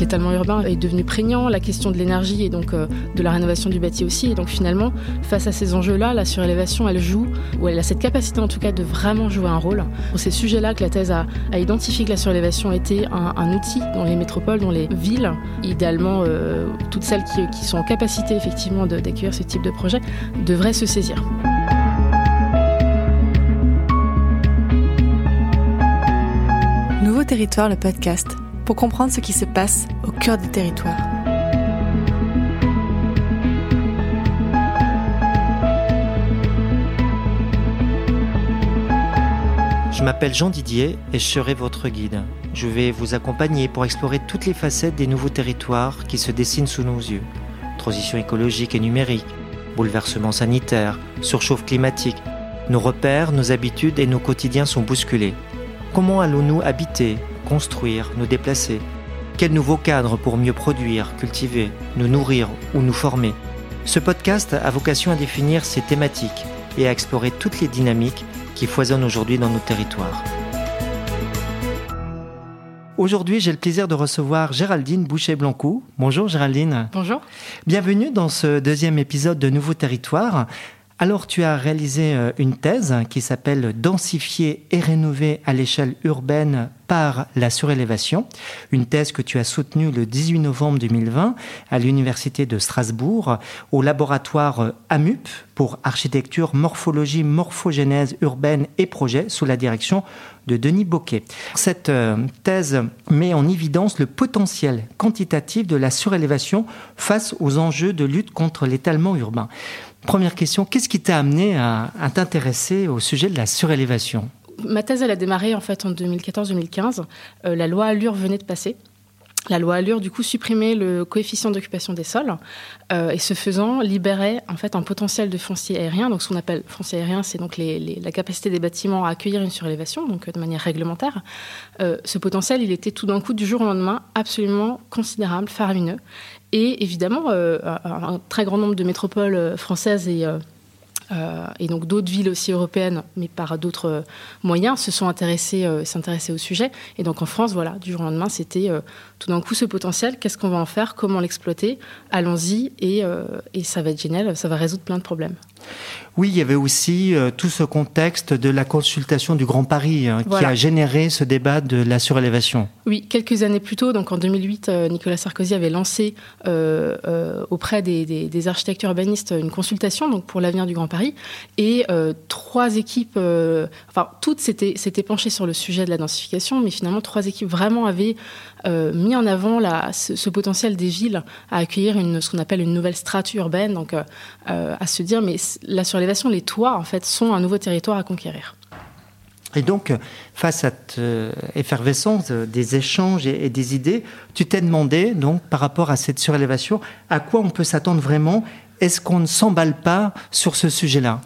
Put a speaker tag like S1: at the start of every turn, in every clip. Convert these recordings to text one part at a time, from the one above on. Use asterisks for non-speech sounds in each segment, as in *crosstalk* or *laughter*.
S1: l'étalement urbain est devenu prégnant, la question de l'énergie et donc de la rénovation du bâti aussi. Et donc finalement, face à ces enjeux-là, la surélévation, elle joue, ou elle a cette capacité en tout cas de vraiment jouer un rôle. Pour ces sujets-là que la thèse a, identifié que la surélévation était un, outil dans les métropoles, dans les villes, idéalement toutes celles qui, sont en capacité effectivement d'accueillir ce type de projet devraient se saisir.
S2: Nouveau Territoire, le podcast, pour comprendre ce qui se passe au cœur des territoires.
S3: Je m'appelle Jean Didier et je serai votre guide. Je vais vous accompagner pour explorer toutes les facettes des nouveaux territoires qui se dessinent sous nos yeux. Transition écologique et numérique, bouleversement sanitaire, surchauffe climatique. Nos repères, nos habitudes et nos quotidiens sont bousculés. Comment allons-nous habiter, construire, nous déplacer Quel nouveau cadre pour mieux produire, cultiver, nous nourrir ou nous former? Ce podcast a vocation à définir ces thématiques et à explorer toutes les dynamiques qui foisonnent aujourd'hui dans nos territoires. Aujourd'hui, j'ai le plaisir de recevoir Géraldine Boucher-Blancou. Bonjour Géraldine.
S1: Bonjour.
S3: Bienvenue dans ce deuxième épisode de Nouveaux Territoires. Alors, tu as réalisé euh, une thèse qui s'appelle Densifier et rénover à l'échelle urbaine par la surélévation, une thèse que tu as soutenue le 18 novembre 2020 à l'Université de Strasbourg au laboratoire euh, AMUP pour architecture, morphologie, morphogénèse urbaine et projet sous la direction de Denis Boquet. Cette euh, thèse met en évidence le potentiel quantitatif de la surélévation face aux enjeux de lutte contre l'étalement urbain. Première question, qu'est-ce qui t'a amené à, t'intéresser au sujet de la surélévation?
S1: Ma thèse, elle a démarré en fait en 2014-2015. Euh, la loi Allure venait de passer. La loi Allure, du coup, supprimait le coefficient d'occupation des sols euh, et ce faisant, libérait en fait un potentiel de foncier aérien. Donc, ce qu'on appelle foncier aérien, c'est donc la capacité des bâtiments à accueillir une surélévation, donc de manière réglementaire. Euh, ce potentiel, il était tout d'un coup, du jour au lendemain, absolument considérable, faramineux. Et évidemment, euh, un très grand nombre de métropoles euh, françaises et, euh, et donc d'autres villes aussi européennes, mais par d'autres moyens, se sont s'intéressaient au sujet. Et donc en France, voilà, du jour au lendemain, c'était tout d'un coup ce potentiel, qu'est-ce qu'on va en faire, comment l'exploiter, allons-y, et ça va être génial, ça va résoudre plein de problèmes.
S3: Oui, il y avait aussi euh, tout ce contexte de la consultation du Grand Paris hein, qui a généré ce débat de la surélévation.
S1: Oui, quelques années plus tôt, donc en 2008, euh, Nicolas Sarkozy avait lancé euh, auprès des, architectes urbanistes une consultation donc pour l'avenir du Grand Paris et trois équipes, enfin toutes s'étaient penchées sur le sujet de la densification, mais finalement trois équipes vraiment avaient mis en avant la, ce, potentiel des villes à accueillir une, ce qu'on appelle une nouvelle strate urbaine, donc à se dire mais la surélévation, les toits, en fait, sont un nouveau territoire à conquérir.
S3: Et donc, face à cette euh, effervescence des échanges et, des idées, tu t'es demandé, donc, par rapport à cette surélévation, à quoi on peut s'attendre vraiment? Est-ce qu'on ne s'emballe pas sur ce sujet-là?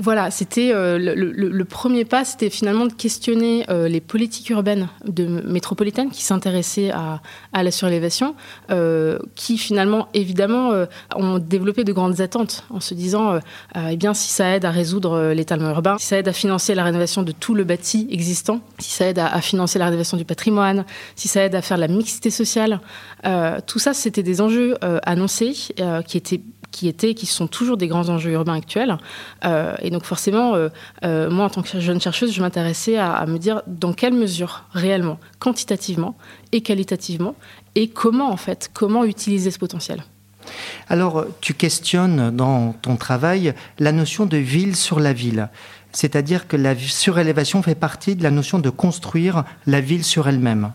S1: Voilà, c'était euh, le, premier pas, c'était finalement de questionner euh, les politiques urbaines de métropolitaines qui s'intéressaient à, la surélévation, euh, qui finalement, évidemment, ont développé de grandes attentes en se disant, eh bien, si ça aide à résoudre l'étalement urbain, si ça aide à financer la rénovation de tout le bâti existant, si ça aide à, à financer la rénovation du patrimoine, si ça aide à faire la mixité sociale, tout ça, c'était des enjeux annoncés qui étaient qui étaient, qui sont toujours des grands enjeux urbains actuels. Euh, et donc forcément, euh, euh, moi, en tant que jeune chercheuse, je m'intéressais à, me dire dans quelle mesure, réellement, quantitativement et qualitativement, et comment en fait, comment utiliser ce potentiel.
S3: Alors, tu questionnes dans ton travail la notion de ville sur la ville. C'est-à-dire que la surélévation fait partie de la notion de construire la ville sur elle-même.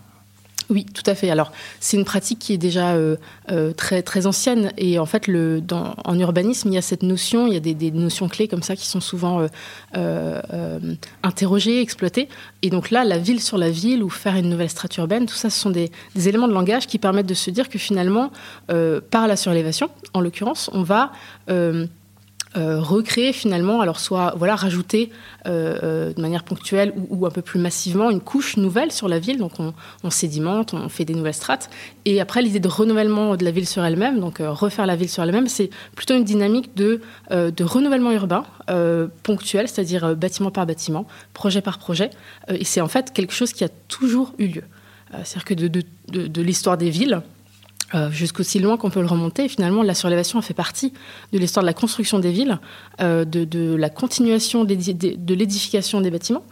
S1: Oui, tout à fait. Alors, c'est une pratique qui est déjà euh, euh, très, très ancienne. Et en fait, le, en urbanisme, il y a cette notion, il y a des, notions clés comme ça qui sont souvent euh, interrogées, exploitées. Et donc là, la ville sur la ville ou faire une nouvelle strate urbaine, tout ça, ce sont des éléments de langage qui permettent de se dire que finalement, par la surélévation, en l'occurrence, on va euh, recréer finalement, alors soit voilà rajouter euh, euh, de manière ponctuelle ou, un peu plus massivement une couche nouvelle sur la ville. Donc on, sédimente, on fait des nouvelles strates. Et après l'idée de renouvellement de la ville sur elle-même, donc refaire la ville sur elle-même, c'est plutôt une dynamique de, de renouvellement urbain ponctuel, c'est-à-dire bâtiment par bâtiment, projet par projet. et c'est en fait quelque chose qui a toujours eu lieu. C'est-à-dire que de, de, de l'histoire des villes, euh, jusqu'aussi loin qu'on peut le remonter. finalement, la surélévation a fait partie de l'histoire de la construction des villes, euh, de, la continuation de l'édification des bâtiments.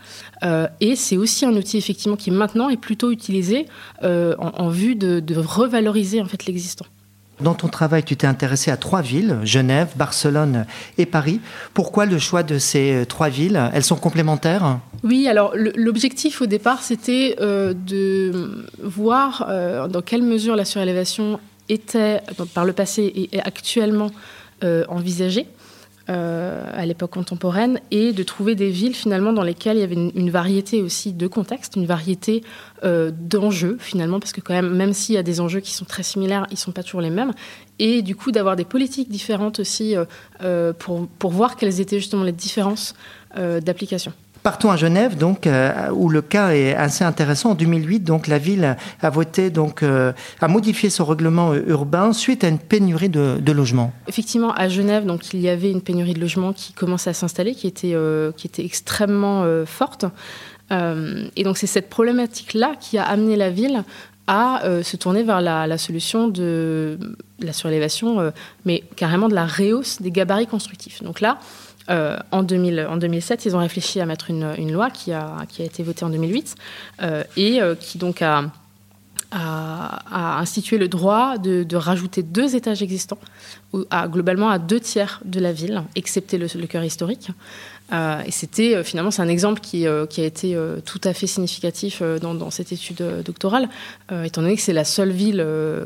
S1: Euh, et c'est aussi un outil effectivement qui maintenant est plutôt utilisé en, vue de, de, revaloriser en fait l'existant.
S3: Dans ton travail, tu t'es intéressé à trois villes, Genève, Barcelone et Paris. Pourquoi le choix de ces trois villes? Elles sont complémentaires?
S1: Oui, alors l'objectif au départ, c'était euh, de voir euh, dans quelle mesure la surélévation était, par le passé et actuellement, euh, envisagée. Euh, à l'époque contemporaine et de trouver des villes finalement dans lesquelles il y avait une, variété aussi de contextes, une variété euh, d'enjeux finalement, parce que quand même, même s'il y a des enjeux qui sont très similaires, ils ne sont pas toujours les mêmes, et du coup d'avoir des politiques différentes aussi euh, pour, pour voir quelles étaient justement les différences d'application.
S3: Partons à Genève, donc, euh, où le cas est assez intéressant. En 2008, donc, la ville a voté, donc, euh, a modifié son règlement urbain suite à une pénurie de, logements.
S1: Effectivement, à Genève, donc, il y avait une pénurie de logements qui commençait à s'installer, qui était, euh, qui était extrêmement forte. et donc, c'est cette problématique-là qui a amené la ville à se tourner vers la, la, solution de la surélévation, mais carrément de la réhausse des gabarits constructifs. Donc là, euh, en, 2000, en 2007, ils ont réfléchi à mettre une, loi qui a, été votée en 2008 euh, et euh, qui donc a, institué le droit de, rajouter deux étages existants, globalement à deux tiers de la ville, excepté le, le cœur historique. et c'était finalement c'est un exemple qui, a été tout à fait significatif dans, cette étude doctorale, étant donné que c'est la seule ville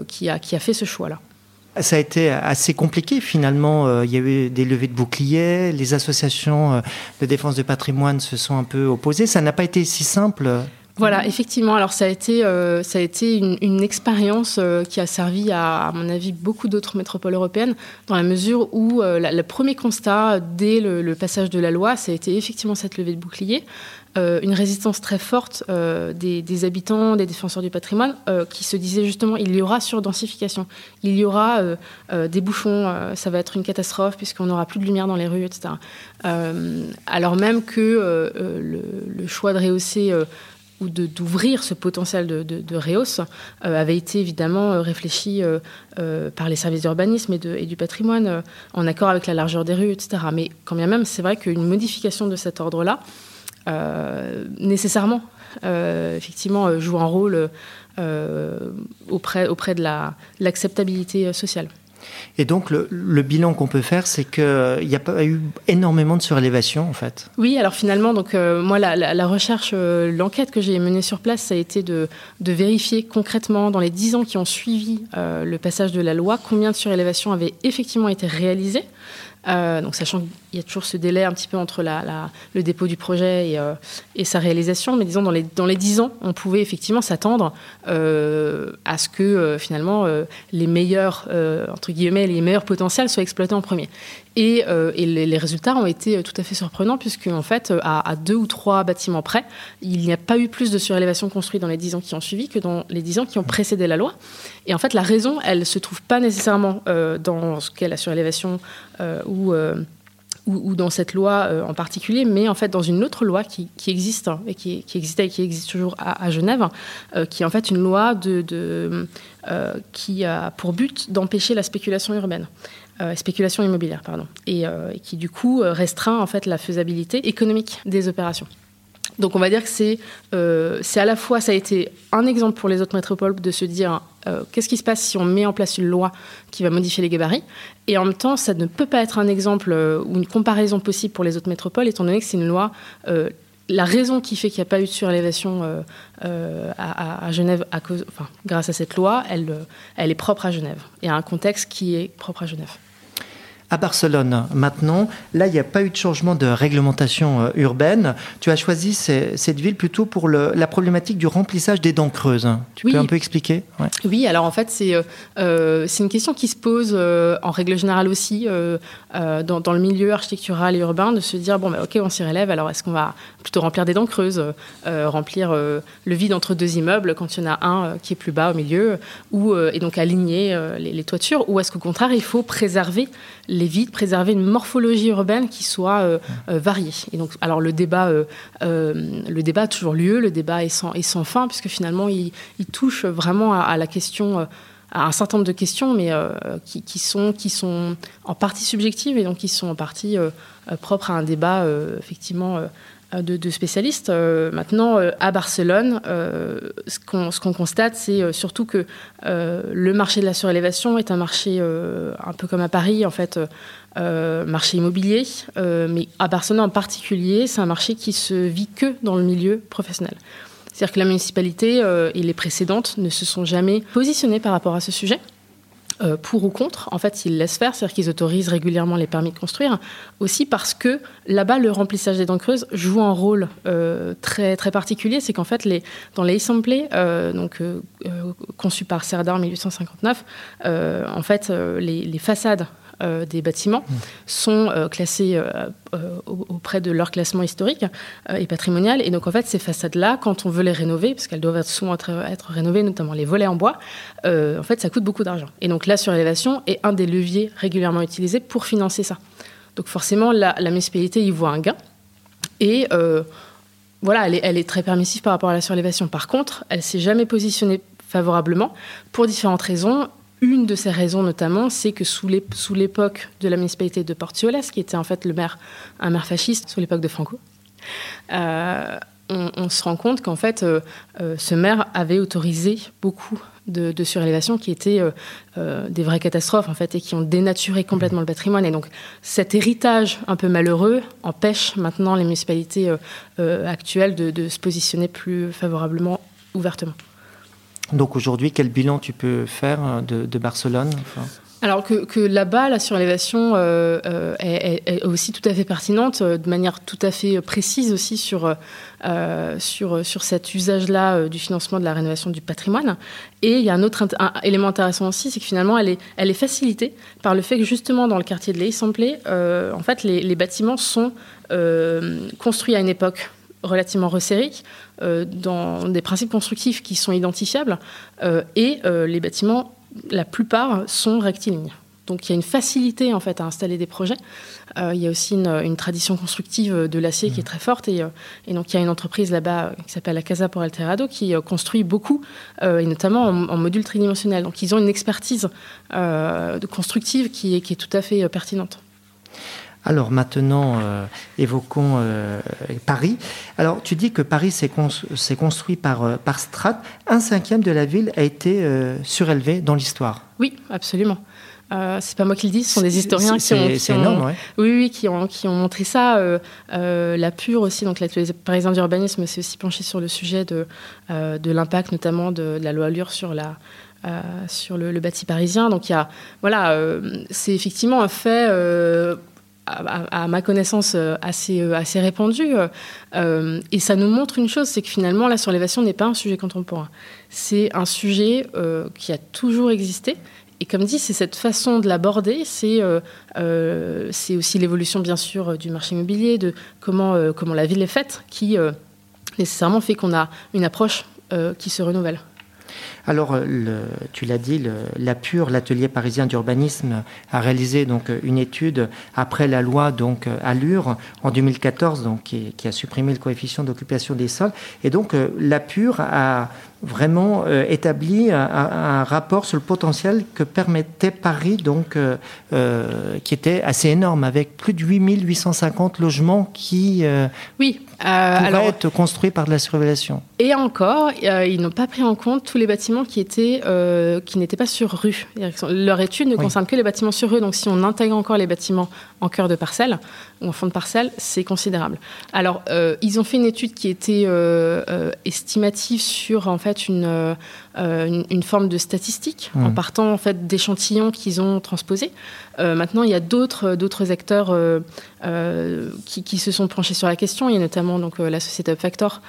S1: qui a fait ce choix-là.
S3: Ça a été assez compliqué finalement. Euh, il y a eu des levées de boucliers, les associations euh, de défense du patrimoine se sont un peu opposées. Ça n'a pas été si simple.
S1: Voilà, effectivement. Alors ça a été, euh, ça a été une, expérience qui a servi à, à mon avis, beaucoup d'autres métropoles européennes, dans la mesure où le premier constat dès le, le, passage de la loi, ça a été effectivement cette levée de boucliers. Euh, une résistance très forte euh, des, habitants, des défenseurs du patrimoine, euh, qui se disaient justement il y aura surdensification, il y aura des bouchons, ça va être une catastrophe puisqu'on n'aura plus de lumière dans les rues, etc. alors même que le, choix de rehausser ou d'ouvrir ce potentiel de, de, rehausse avait été évidemment réfléchi par les services d'urbanisme et, et, du patrimoine en accord avec la largeur des rues, etc. Mais quand bien même, c'est vrai qu'une modification de cet ordre-là, nécessairement, euh, effectivement, euh, joue un rôle auprès, auprès de l'acceptabilité sociale.
S3: Et donc, le, bilan qu'on peut faire, c'est qu'il n'y a pas eu énormément de surélévation, en fait.
S1: Oui, alors finalement, donc, moi, la, recherche, l'enquête que j'ai menée sur place, ça a été de, de, vérifier concrètement, dans les dix ans qui ont suivi le passage de la loi, combien de surélévations avaient effectivement été réalisées. Euh, donc sachant qu'il y a toujours ce délai un petit peu entre le dépôt du projet et, euh, et, sa réalisation, mais disons dans les, dans les 10 ans, on pouvait effectivement s'attendre euh, à ce que finalement les meilleurs, entre guillemets, les meilleurs potentiels soient exploités en premier. Et, les, résultats ont été tout à fait surprenants, puisque en fait, à, à, deux ou trois bâtiments près, il n'y a pas eu plus de surélévation construite dans les 10 ans qui ont suivi que dans les 10 ans qui ont précédé la loi. Et en fait, la raison, elle ne se trouve pas nécessairement dans ce qu'est la surélévation ou euh, ou, dans cette loi euh, en particulier, mais en fait dans une autre loi qui, existe hein, et qui, et qui existe toujours à, Genève, euh, qui est en fait une loi de, qui a pour but d'empêcher la spéculation urbaine. spéculation immobilière, pardon, et, et, qui du coup restreint en fait la faisabilité économique des opérations. Donc on va dire que c'est euh, à la fois, ça a été un exemple pour les autres métropoles de se dire euh, qu'est-ce qui se passe si on met en place une loi qui va modifier les gabarits, et en même temps ça ne peut pas être un exemple euh, ou une comparaison possible pour les autres métropoles, étant donné que c'est une loi... La raison qui fait qu'il n'y a pas eu de surélévation à, à, Genève grâce à cette loi, elle, elle est propre à Genève et à un contexte qui est propre à Genève
S3: à Barcelone maintenant. Là, il n'y a pas eu de changement de réglementation euh, urbaine. Tu as choisi cette ville plutôt pour la problématique du remplissage des dents creuses. Tu peux un peu expliquer?
S1: Oui, alors en fait, c'est euh, euh, une question qui se pose en règle générale aussi dans, le milieu architectural et urbain de se dire bon, ben, ok, on s'y relève, alors est-ce qu'on va plutôt remplir des dents creuses, remplir le vide entre deux immeubles quand il y en a un qui est plus bas au milieu, ou, et donc aligner les, les toitures, ou est-ce qu'au contraire, il faut préserver les vides, préserver une morphologie urbaine qui soit euh, euh, variée. Et donc, alors le débat, euh, le débat a toujours lieu, le débat est sans, est sans fin, puisque finalement, il, touche vraiment à, la question un certain nombre de questions, mais qui, sont, qui sont en partie subjectives et donc qui sont en partie propres à un débat effectivement de, spécialistes. maintenant, à Barcelone, ce qu'on constate, c'est surtout que le marché de la surélévation est un marché un peu comme à Paris, en fait, marché immobilier, mais à Barcelone en particulier, c'est un marché qui se vit que dans le milieu professionnel. C'est-à-dire que la municipalité euh, et les précédentes ne se sont jamais positionnées par rapport à ce sujet. Euh, pour ou contre, en fait, ils laissent faire, c'est-à-dire qu'ils autorisent régulièrement les permis de construire, aussi parce que là-bas, le remplissage des dents creuses joue un rôle euh, très, très particulier. C'est qu'en fait, dans les assemblées, donc conçues par Serdar en 1859, en fait, les, façades euh, des bâtiments sont euh, classés euh, auprès de leur classement historique et patrimonial. Et donc, en fait, ces façades-là, quand on veut les rénover, parce qu'elles doivent souvent être, rénovées, notamment les volets en bois, en fait, ça coûte beaucoup d'argent. Et donc, la surélévation est un des leviers régulièrement utilisés pour financer ça. Donc, forcément, la, municipalité y voit un gain. Et voilà, elle est, elle est, très permissive par rapport à la surélévation. Par contre, elle s'est jamais positionnée favorablement pour différentes raisons. Une de ces raisons, notamment, c'est que sous l'époque de la municipalité de Portioles, qui était en fait le maire, un maire fasciste sous l'époque de Franco, euh, on, se rend compte qu'en fait, euh, euh, ce maire avait autorisé beaucoup de, surélévations qui étaient des vraies catastrophes en fait et qui ont dénaturé complètement le patrimoine. Et donc, cet héritage un peu malheureux empêche maintenant les municipalités actuelles de se positionner plus favorablement ouvertement.
S3: Donc aujourd'hui, quel bilan tu peux faire euh, de, Barcelone
S1: Alors que, là-bas, la surélévation euh, euh, est, aussi tout à fait pertinente, de manière tout à fait précise aussi sur, sur, sur cet usage-là du financement de la rénovation du patrimoine. Et il y a un autre élément intéressant aussi, c'est que finalement, elle est, elle est facilitée par le fait que justement dans le quartier de l'Aix-en-Play, en fait, les, les, bâtiments sont construits à une époque relativement resserré, euh, dans des principes constructifs qui sont identifiables, euh, et euh, les bâtiments, la plupart, sont rectilignes. Donc il y a une facilité en fait à installer des projets. il y a aussi une, tradition constructive de l'acier qui est très forte et, donc il y a une entreprise là-bas qui s'appelle la Casa por Alterado qui construit beaucoup et notamment en, en, module tridimensionnel. Donc ils ont une expertise constructive qui est, qui est tout à fait pertinente.
S3: Alors maintenant, euh, évoquons euh, Paris. Alors tu dis que Paris s'est construit par, euh, par strates. Un cinquième de la ville a été surélevé dans l'histoire.
S1: Oui, absolument. c'est pas moi qui le dis, ce sont des historiens qui ont,
S3: C'est énorme,
S1: oui, oui, qui ont, qui ont montré ça. la Pure aussi, donc les Parisiens d'urbanisme s'est aussi penché sur le sujet de, de l'impact notamment de, la loi Allure sur la, sur le, le, bâti parisien. Donc il y a, voilà, c'est effectivement un fait à, ma connaissance, euh, assez, euh, assez répandue. Euh, et ça nous montre une chose, c'est que finalement, la surélévation n'est pas un sujet contemporain. C'est un sujet qui a toujours existé. Et comme dit, c'est cette façon de l'aborder, c'est c'est aussi l'évolution, bien sûr, du marché immobilier, de comment, comment la ville est faite, qui nécessairement fait qu'on a une approche qui se renouvelle.
S3: Alors, le, tu l'as dit, la PUR, l'atelier parisien d'urbanisme, a réalisé donc une étude après la loi donc Allure en 2014, donc qui, qui a supprimé le coefficient d'occupation des sols. Et donc, euh, la PUR a vraiment euh, établi un, rapport sur le potentiel que permettait Paris, donc, euh, euh, qui était assez énorme, avec plus de 8850 logements qui
S1: oui,
S3: pourraient être construits par de la surveillation.
S1: Et encore, ils n'ont pas pris en compte tous les bâtiments qui, étaient, qui n'étaient pas sur rue. Leur étude ne concerne que les bâtiments sur rue, donc si on intègre encore les bâtiments en cœur de parcelle ou en fond de parcelle, c'est considérable. Alors, ils ont fait une étude qui était estimative sur en fait, euh, une, une, forme de statistique en partant en fait d'échantillons qu'ils ont transposés. Euh, maintenant, il y a d'autres d'autres acteurs euh, qui, qui, se sont penchés sur la question. Il y a notamment donc la société Upfactor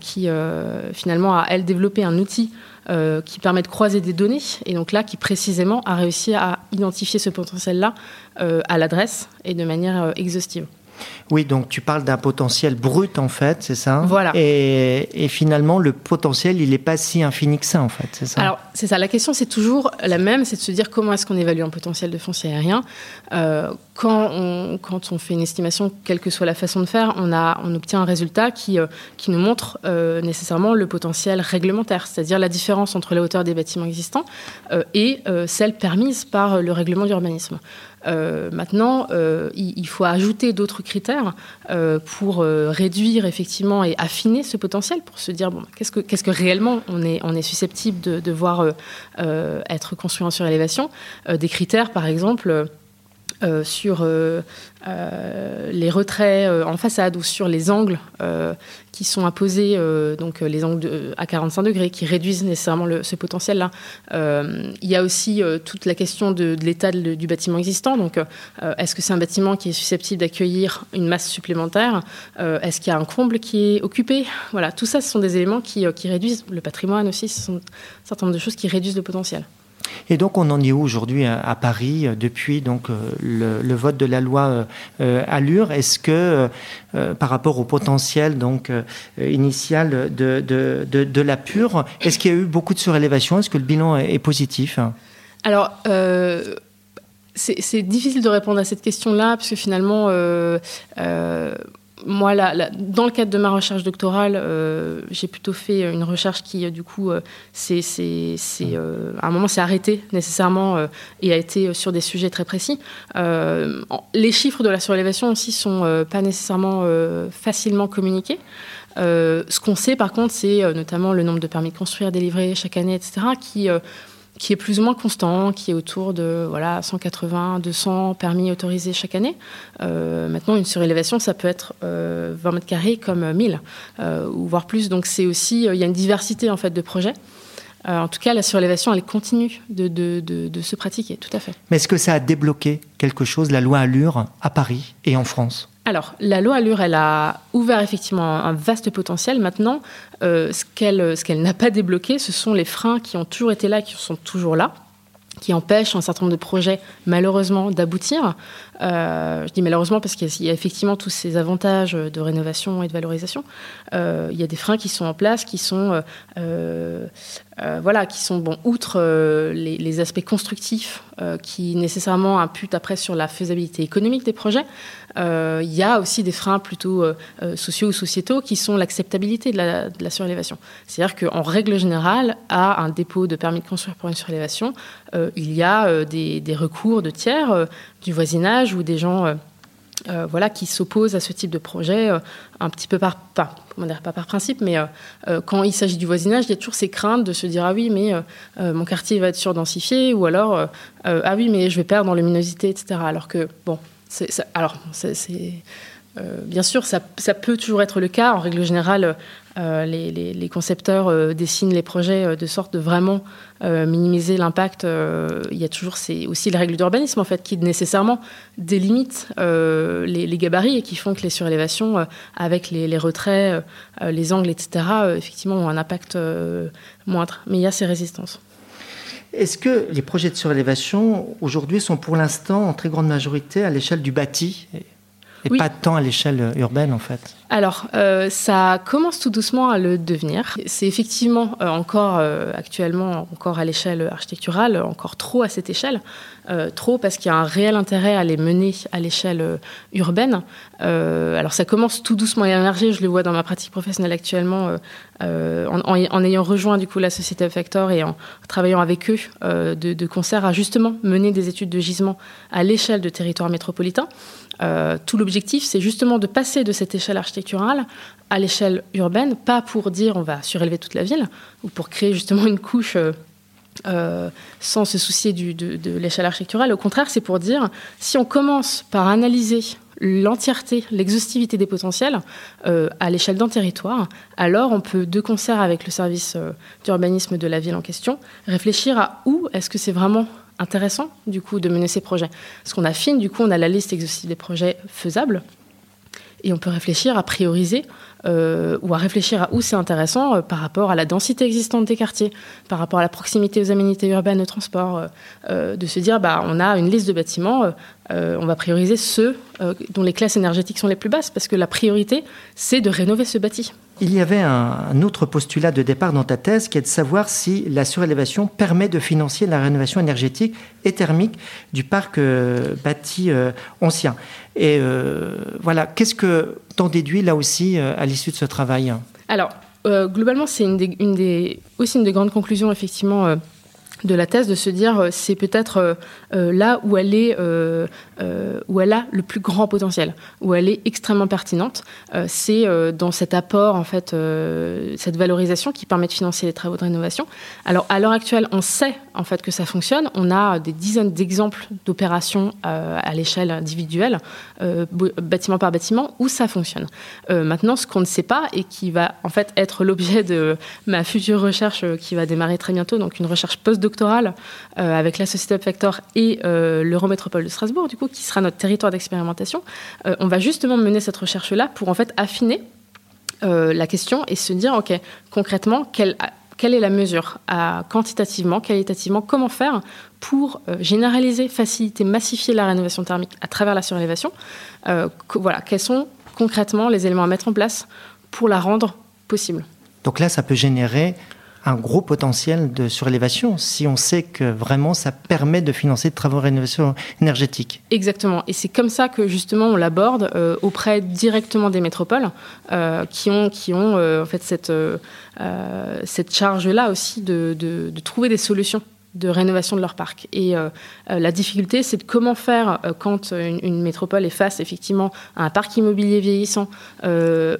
S1: qui finalement a elle développé un outil qui permet de croiser des données et donc là qui précisément a réussi à identifier ce potentiel-là à l'adresse et de manière exhaustive.
S3: Oui, donc tu parles d'un potentiel brut en fait, c'est ça
S1: Voilà.
S3: Et, finalement, le potentiel, il n'est pas si infini que ça en fait, c'est ça
S1: Alors, c'est ça. La question, c'est toujours la même, c'est de se dire comment est-ce qu'on évalue un potentiel de foncier aérien. Euh, quand, on, quand on fait une estimation, quelle que soit la façon de faire, on, a, on obtient un résultat qui, euh, qui nous montre euh, nécessairement le potentiel réglementaire, c'est-à-dire la différence entre la hauteur des bâtiments existants et celle permise par le règlement d'urbanisme. Maintenant, euh, il, faut ajouter d'autres critères euh, pour réduire effectivement et affiner ce potentiel, pour se dire bon, qu'est-ce que, qu'est-ce que réellement on est, on est susceptible de, de voir être construit en surélévation. des critères, par exemple. Sur les retraits en façade ou sur les angles qui sont imposés, euh, donc euh, les angles à 45 degrés, qui réduisent nécessairement ce potentiel-là. Euh, il y a aussi toute la question de, l'état du bâtiment existant. Donc, est-ce que c'est un bâtiment qui est susceptible d'accueillir une masse supplémentaire? Est-ce qu'il y a un comble qui est occupé? Voilà, tout ça, ce sont des éléments qui, qui réduisent le patrimoine aussi. Ce sont un certain nombre de choses qui réduisent le potentiel.
S3: Et donc, on en est où aujourd'hui à, Paris euh, depuis donc euh, le, vote de la loi euh, Allure? Est-ce que, par rapport au potentiel donc initial de, de, la pure, est-ce qu'il y a eu beaucoup de surélévation? Est-ce que le bilan est, positif?
S1: Alors. c'est difficile de répondre à cette question-là, parce que finalement, moi, dans le cadre de ma recherche doctorale, euh, j'ai plutôt fait une recherche qui, euh, du coup, euh, c'est, à un moment, s'est arrêtée nécessairement et a été sur des sujets très précis. les chiffres de la surélévation aussi sont pas nécessairement facilement communiqués. ce qu'on sait, par contre, c'est notamment le nombre de permis de construire délivrés chaque année, etc., qui qui est plus ou moins constant, qui est autour de voilà 180, 200 permis autorisés chaque année. Euh, maintenant, une surélévation, ça peut être 20 euh, mètres carrés comme 1000 euh, ou voire plus. Donc c'est aussi il y a une diversité en fait de projets. en tout cas, la surélévation, elle continue de, se pratiquer, tout à fait.
S3: Mais est-ce que ça a débloqué quelque chose, la loi Allure, à Paris et en France?
S1: Alors, la loi Allure, elle a ouvert effectivement un vaste potentiel. Maintenant, euh, ce qu'elle n'a pas débloqué, ce sont les freins qui ont toujours été là, qui sont toujours là qui empêchent un certain nombre de projets, malheureusement, d'aboutir. Euh, je dis malheureusement parce qu'il y, a effectivement tous ces avantages de rénovation et de valorisation. Euh, il y a des freins qui sont en place, qui sont, euh, voilà, qui sont bon, outre les, les, aspects constructifs qui nécessairement imputent après sur la faisabilité économique des projets. il y a aussi des freins plutôt sociaux ou sociétaux qui sont l'acceptabilité de la, surélévation. C'est-à-dire qu'en règle générale, à un dépôt de permis de construire pour une surélévation, il y a des, recours de tiers du voisinage ou des gens euh, euh, voilà, qui s'opposent à ce type de projet euh, un petit peu par, pas, comment dire, pas par principe, mais quand il s'agit du voisinage, il y a toujours ces craintes de se dire ah oui, mais mon quartier va être surdensifié, ou alors ah oui, mais je vais perdre en luminosité, etc. Alors que, bon, c'est, alors, c'est, bien sûr, ça, peut toujours être le cas. En règle générale, euh, les, concepteurs euh, dessinent les projets euh, de sorte de vraiment minimiser l'impact. il y a toujours aussi les règles d'urbanisme en fait qui nécessairement délimitent les, gabarits et qui font que les surélévations avec les, retraits, les angles, etc. effectivement ont un impact moindre. Mais il y a ces résistances.
S3: Est-ce que les projets de surélévation aujourd'hui sont pour l'instant en très grande majorité à l'échelle du bâti? Et pas tant à l'échelle urbaine en fait
S1: alors, euh, ça commence tout doucement à le devenir. C'est effectivement euh, encore euh, actuellement encore à l'échelle architecturale, encore trop à cette échelle, trop parce qu'il y a un réel intérêt à les mener à l'échelle urbaine. alors, ça commence tout doucement à émerger. Je le vois dans ma pratique professionnelle actuellement, en, ayant rejoint du coup la société Factor et en travaillant avec eux de, concert à justement mener des études de gisement à l'échelle de territoire métropolitain. tout l'objectif, c'est justement de passer de cette échelle architecturale à l'échelle urbaine, pas pour dire on va surélever toute la ville, ou pour créer justement une couche euh, euh, sans se soucier de, l'échelle architecturale. Au contraire, c'est pour dire si on commence par analyser l'entièreté, l'exhaustivité des potentiels euh, à l'échelle d'un territoire, alors on peut, de concert avec le service d'urbanisme de la ville en question, réfléchir à où est-ce que c'est vraiment intéressant du coup de mener ces projets. Parce qu'on affine, du coup, on a la liste exhaustive des projets faisables et on peut réfléchir à prioriser euh, ou à réfléchir à où c'est intéressant euh, par rapport à la densité existante des quartiers, par rapport à la proximité aux aménités urbaines de transport, euh, de se dire bah, on a une liste de bâtiments, on va prioriser ceux dont les classes énergétiques sont les plus basses, parce que la priorité, c'est de rénover ce bâti.
S3: Il y avait un, autre postulat de départ dans ta thèse qui est de savoir si la surélévation permet de financer la rénovation énergétique et thermique du parc euh, bâti euh, ancien. Et euh, voilà, qu'est-ce que t'en déduis là aussi à l'issue de ce travail.
S1: Alors, globalement, c'est une des, aussi une des grandes conclusions, effectivement de la thèse de se dire euh, c'est peut-être euh, euh, là où elle est où elle a le plus grand potentiel où elle est extrêmement pertinente. C'est dans cet apport en fait cette valorisation qui permet de financer les travaux de rénovation. Alors à l'heure actuelle on sait en fait que ça fonctionne. On a des dizaines d'exemples d'opérations à l'échelle individuelle bâtiment par bâtiment où ça fonctionne. Maintenant ce qu'on ne sait pas et qui va en fait être l'objet de ma future recherche qui va démarrer très bientôt donc une recherche post euh, avec la Société Upfactor et euh, l'Eurométropole de Strasbourg, du coup, qui sera notre territoire d'expérimentation. Euh, on va justement mener cette recherche-là pour en fait affiner la question et se dire, OK, concrètement, quelle, est la mesure quantitativement, qualitativement, comment faire pour généraliser, faciliter, massifier la rénovation thermique à travers la surélévation Voilà, quels sont concrètement les éléments à mettre en place pour la rendre possible
S3: Donc là, ça peut générer un gros potentiel de surélévation si on sait que vraiment ça permet de financer de travaux de rénovation énergétique.
S1: Exactement. Et c'est comme ça que justement on l'aborde euh, auprès directement des métropoles euh, qui ont, euh, en fait cette, charge-là aussi de trouver des solutions de rénovation de leur parc. Et euh, euh, la difficulté, c'est de comment faire euh, quand une, métropole est face effectivement à un parc immobilier vieillissant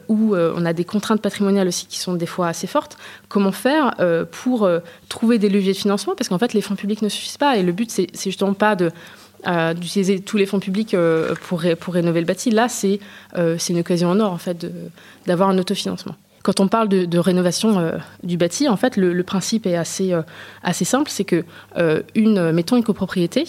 S1: où on a des contraintes patrimoniales aussi qui sont des fois assez fortes. Comment faire pour trouver des leviers de financement? Parce qu'en fait, les fonds publics ne suffisent pas. Et le but, c'est justement pas de d'utiliser tous les fonds publics pour, pour rénover le bâti. Là, c'est une occasion en or, en fait, d'avoir un autofinancement. Quand on parle de, rénovation euh, du bâti, en fait, le, principe est assez, euh, assez simple, c'est que euh, une, mettons une copropriété.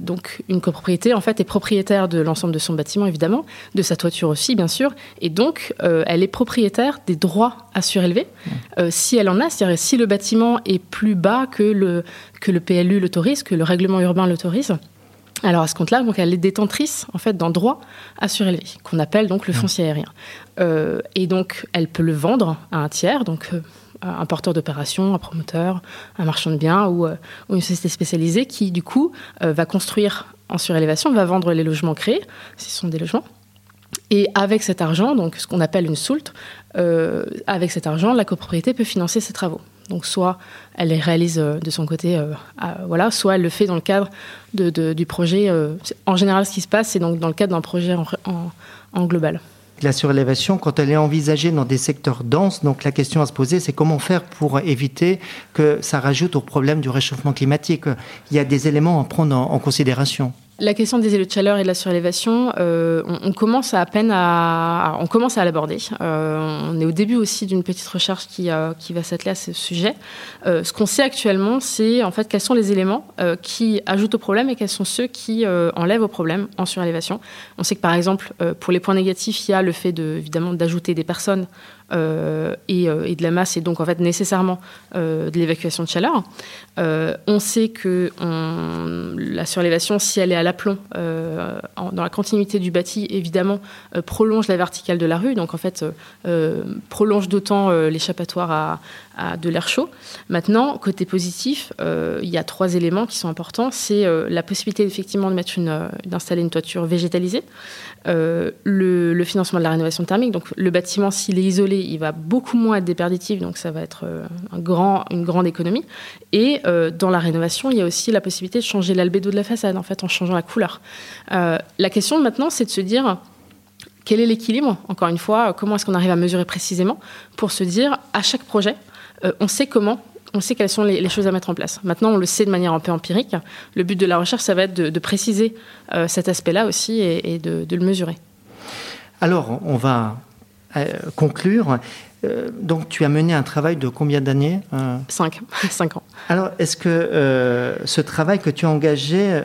S1: donc une copropriété en fait est propriétaire de l'ensemble de son bâtiment évidemment, de sa toiture aussi bien sûr, et donc elle est propriétaire des droits à surélever si elle en a, c'est-à-dire si le bâtiment est plus bas que le que le PLU l'autorise, que le règlement urbain l'autorise. Alors à ce compte-là, donc elle est détentrice en fait d'un droit à surélever, qu'on appelle donc le mmh. foncier aérien. Euh, et donc elle peut le vendre à un tiers, donc euh, un porteur d'opération, un promoteur, un marchand de biens ou, euh, une société spécialisée qui du coup va construire en surélévation, va vendre les logements créés, ce sont des logements. Et avec cet argent, donc ce qu'on appelle une soult, avec cet argent, la copropriété peut financer ses travaux. Donc soit elle les réalise euh, de son côté, euh, voilà, soit elle le fait dans le cadre de, du projet. Euh, en général, ce qui se passe, c'est donc dans le cadre d'un projet en, en, global.
S3: La surélévation, quand elle est envisagée dans des secteurs denses, donc la question à se poser, c'est comment faire pour éviter que ça rajoute au problème du réchauffement climatique. Il y a des éléments à prendre en considération.
S1: La question des îlots de chaleur et de la surélévation, euh, on, commence à, peine à, on commence à l'aborder. Euh, on est au début aussi d'une petite recherche qui, euh, qui va s'atteler à ce sujet. ce qu'on sait actuellement, c'est en fait quels sont les éléments qui ajoutent au problème et quels sont ceux qui enlèvent au problème en surélévation. On sait que par exemple, pour les points négatifs, il y a le fait de, évidemment d'ajouter des personnes euh, euh, et, de la masse et donc en fait nécessairement euh, de l'évacuation de chaleur. on sait que la surélévation, si elle est à l'aplomb dans la continuité du bâti, évidemment prolonge la verticale de la rue, donc en fait prolonge d'autant l'échappatoire à, de l'air chaud. Maintenant, côté positif, il y a trois éléments qui sont importants. C'est la possibilité effectivement de mettre une, d'installer une toiture végétalisée, le, le, financement de la rénovation thermique. Donc le bâtiment, s'il est isolé, il va beaucoup moins être déperditif, donc ça va être euh, une grande économie. Et euh, dans la rénovation, il y a aussi la possibilité de changer l'albédo de la façade, en fait, en changeant la couleur. Euh, la question maintenant, c'est de se dire quel est l'équilibre Encore une fois, comment est-ce qu'on arrive à mesurer précisément pour se dire à chaque projet, on sait comment on sait quelles sont les, choses à mettre en place. Maintenant, on le sait de manière un peu empirique. Le but de la recherche, ça va être de, préciser cet aspect-là aussi et, de, le mesurer.
S3: Alors, on va conclure. Euh, donc, tu as mené un travail de combien d'années
S1: euh? Cinq. *laughs* Cinq ans.
S3: Alors, est-ce que euh, ce travail que tu as engagé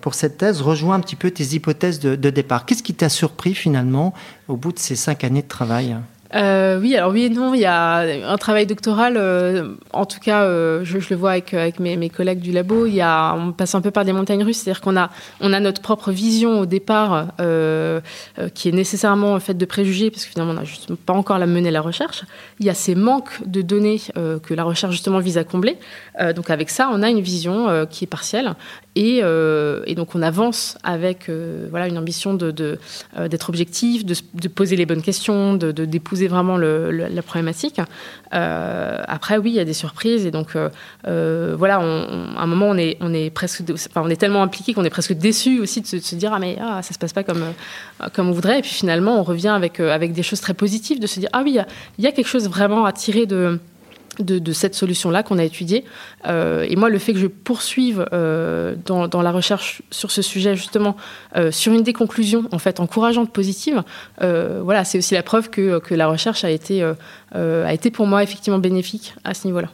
S3: pour cette thèse rejoint un petit peu tes hypothèses de, départ? Qu'est-ce qui t'a surpris finalement au bout de ces cinq années de travail?
S1: Euh, oui, alors oui et non, il y a un travail doctoral, euh, en tout cas, euh, je, le vois avec, mes, collègues du labo, il y a, on passe un peu par des montagnes russes, c'est-à-dire qu'on a, on a notre propre vision au départ qui est nécessairement faite de préjugés, parce que finalement, on n'a juste pas encore la mené la recherche. Il y a ces manques de données que la recherche justement vise à combler. donc avec ça, on a une vision qui est partielle et, et, donc on avance avec voilà, une ambition d'être de, d'être objectif, de, de, poser les bonnes questions, de, d'épouser vraiment la problématique. Euh, après, oui, il y a des surprises et donc euh, euh, voilà, à un moment, on est, on est presque, enfin, on est tellement impliqué qu'on est presque déçu aussi de se, dire ah mais ah, ça se passe pas comme comme on voudrait. Et puis finalement, on revient avec avec des choses très positives, de se dire ah oui, il y a quelque chose vraiment à tirer de de, cette solution-là qu'on a étudiée. Euh, et moi, le fait que je poursuive euh, dans, la recherche sur ce sujet, justement, euh, sur une des conclusions, en fait, encourageante, positive, voilà, c'est aussi la preuve que, que, la recherche a été, a été pour moi effectivement bénéfique à ce niveau-là.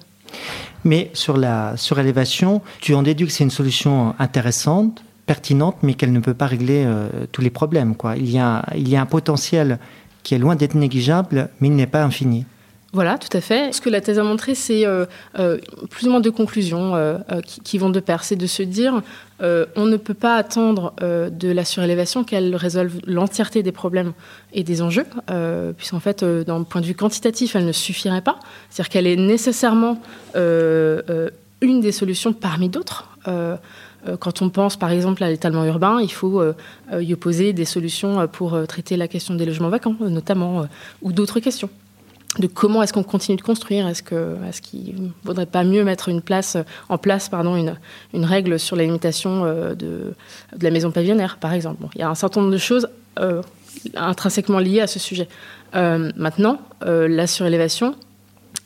S3: Mais sur la surélévation, tu en déduis que c'est une solution intéressante, pertinente, mais qu'elle ne peut pas régler tous les problèmes. Quoi. Il, y a, il y a un potentiel qui est loin d'être négligeable, mais il n'est pas infini.
S1: Voilà, tout à fait. Ce que la thèse a montré, c'est euh, euh, plus ou moins deux conclusions euh, qui, vont de pair. C'est de se dire, on ne peut pas attendre de la surélévation qu'elle résolve l'entièreté des problèmes et des enjeux, puisqu'en fait, d'un point de vue quantitatif, elle ne suffirait pas. C'est-à-dire qu'elle est nécessairement une des solutions parmi d'autres. Quand on pense par exemple à l'étalement urbain, il faut y opposer des solutions pour traiter la question des logements vacants, notamment, ou d'autres questions de comment est-ce qu'on continue de construire Est-ce que est-ce qu'il ne vaudrait pas mieux mettre une place en place pardon une, règle sur la limitation euh, de, de la maison pavillonnaire par exemple Il y a un certain nombre de choses euh, intrinsèquement liées à ce sujet. Euh, maintenant, la surélévation,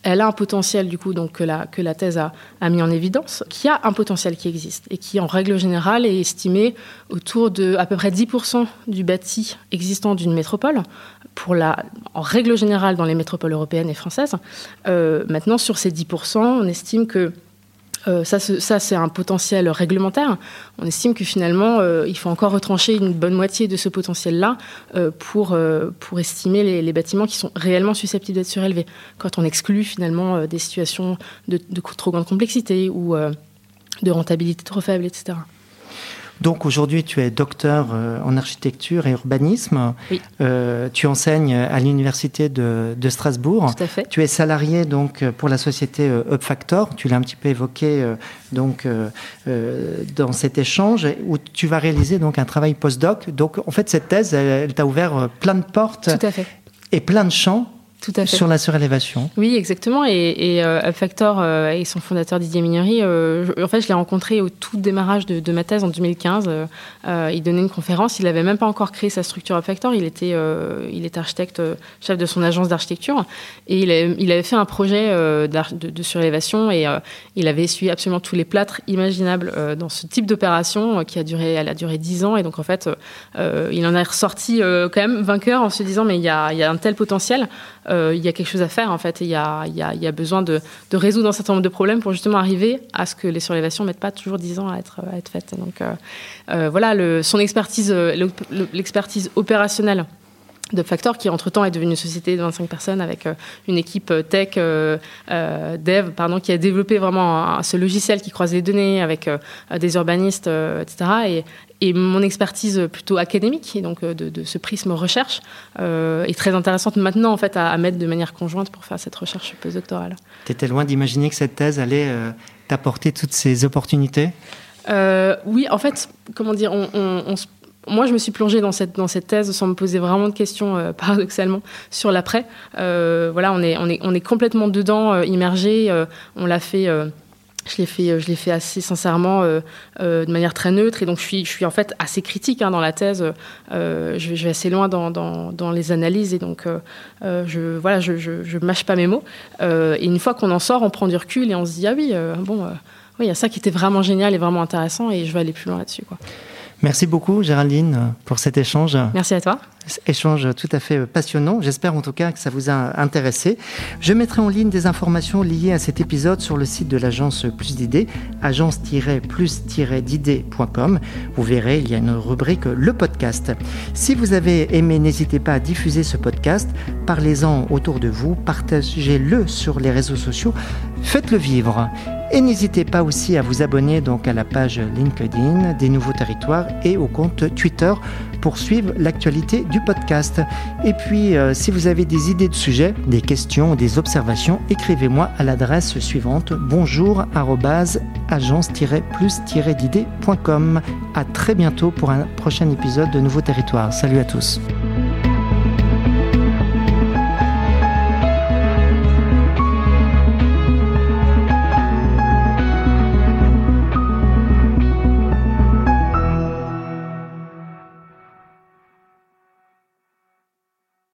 S1: elle a un potentiel du coup donc que la, que la thèse a, a, mis en évidence, qui a un potentiel qui existe et qui en règle générale est estimé autour de à peu près 10% du bâti existant d'une métropole, pour la, en règle générale dans les métropoles européennes et françaises. Euh, maintenant sur ces 10%, on estime que euh, ça, c'est un potentiel réglementaire. On estime que finalement, euh, il faut encore retrancher une bonne moitié de ce potentiel-là euh, pour, pour estimer les, bâtiments qui sont réellement susceptibles d'être surélevés. Quand on exclut finalement des situations de, trop grande complexité ou de rentabilité trop faible, etc.
S3: Donc aujourd'hui, tu es docteur euh, en architecture et urbanisme. Euh, tu enseignes à l'université de, Strasbourg.
S1: Tout à fait.
S3: Tu es salarié donc pour la société euh, UpFactor. Tu l'as un petit peu évoqué donc dans cet échange où tu vas réaliser donc un travail postdoc. Donc en fait, cette thèse, elle, t'a ouvert plein de portes et plein de champs
S1: tout à fait.
S3: Sur la surélévation.
S1: Oui, exactement. Et, et euh, Factor euh, et son fondateur Didier Mignori, euh, en fait, je l'ai rencontré au tout démarrage de, de ma thèse en 2015. Euh, il donnait une conférence. Il n'avait même pas encore créé sa structure Factor. Il était, il était architecte, chef de son agence d'architecture. Et il, il, avait fait un projet de, de, surélévation et il avait essuyé absolument tous les plâtres imaginables dans ce type d'opération qui a duré, elle a duré 10 ans. Et donc, en fait, il en est ressorti quand même vainqueur en se disant, mais il y a, il y a un tel potentiel. Euh, il y a quelque chose à faire en fait. Il y a, besoin de, résoudre un certain nombre de problèmes pour justement arriver à ce que les surélévations ne mettent pas toujours 10 ans à être, faites. Donc euh, euh, voilà, son expertise, l'expertise opérationnelle de Factor, qui entre-temps est devenue une société de 25 personnes avec une équipe tech, dev, pardon, qui a développé vraiment ce logiciel qui croise les données avec des urbanistes, etc. Et, et mon expertise plutôt académique, et donc euh, de, ce prisme recherche, euh, est très intéressante maintenant en fait à, mettre de manière conjointe pour faire cette recherche postdoctorale.
S3: Tu étais loin d'imaginer que cette thèse allait euh, t'apporter toutes ces opportunités?
S1: Oui, en fait, comment dire, on, moi, je me suis plongée dans cette, thèse sans me poser vraiment de questions, *laughs* paradoxalement, sur l'après. voilà, on est, complètement dedans, immergé. on l'a fait je l'ai fait, assez sincèrement, euh, euh, de manière très neutre, et donc je suis, en fait assez critique hein, dans la thèse. Euh, je, vais, assez loin dans, les analyses, et donc je, voilà, je, mâche pas mes mots. et une fois qu'on en sort, on prend du recul et on se dit ah oui, bon, il y a ça qui était vraiment génial et vraiment intéressant, et je vais aller plus loin là-dessus.
S3: Merci beaucoup Géraldine pour cet échange.
S1: Merci à toi.
S3: échange tout à fait passionnant. J'espère en tout cas que ça vous a intéressé. Je mettrai en ligne des informations liées à cet épisode sur le site de l'agence Plus d'idées, agence-plus-d'idées.com. Vous verrez, il y a une rubrique Le podcast. Si vous avez aimé, n'hésitez pas à diffuser ce podcast. Parlez-en autour de vous, partagez-le sur les réseaux sociaux, faites-le vivre. Et n'hésitez pas aussi à vous abonner donc à la page LinkedIn des Nouveaux Territoires et au compte Twitter pour suivre l'actualité du podcast. Et puis, euh, si vous avez des idées de sujets, des questions, des observations, écrivez-moi à l'adresse suivante bonjour agence-plus-d'idées.com. À très bientôt pour un prochain épisode de Nouveaux Territoires. Salut à tous.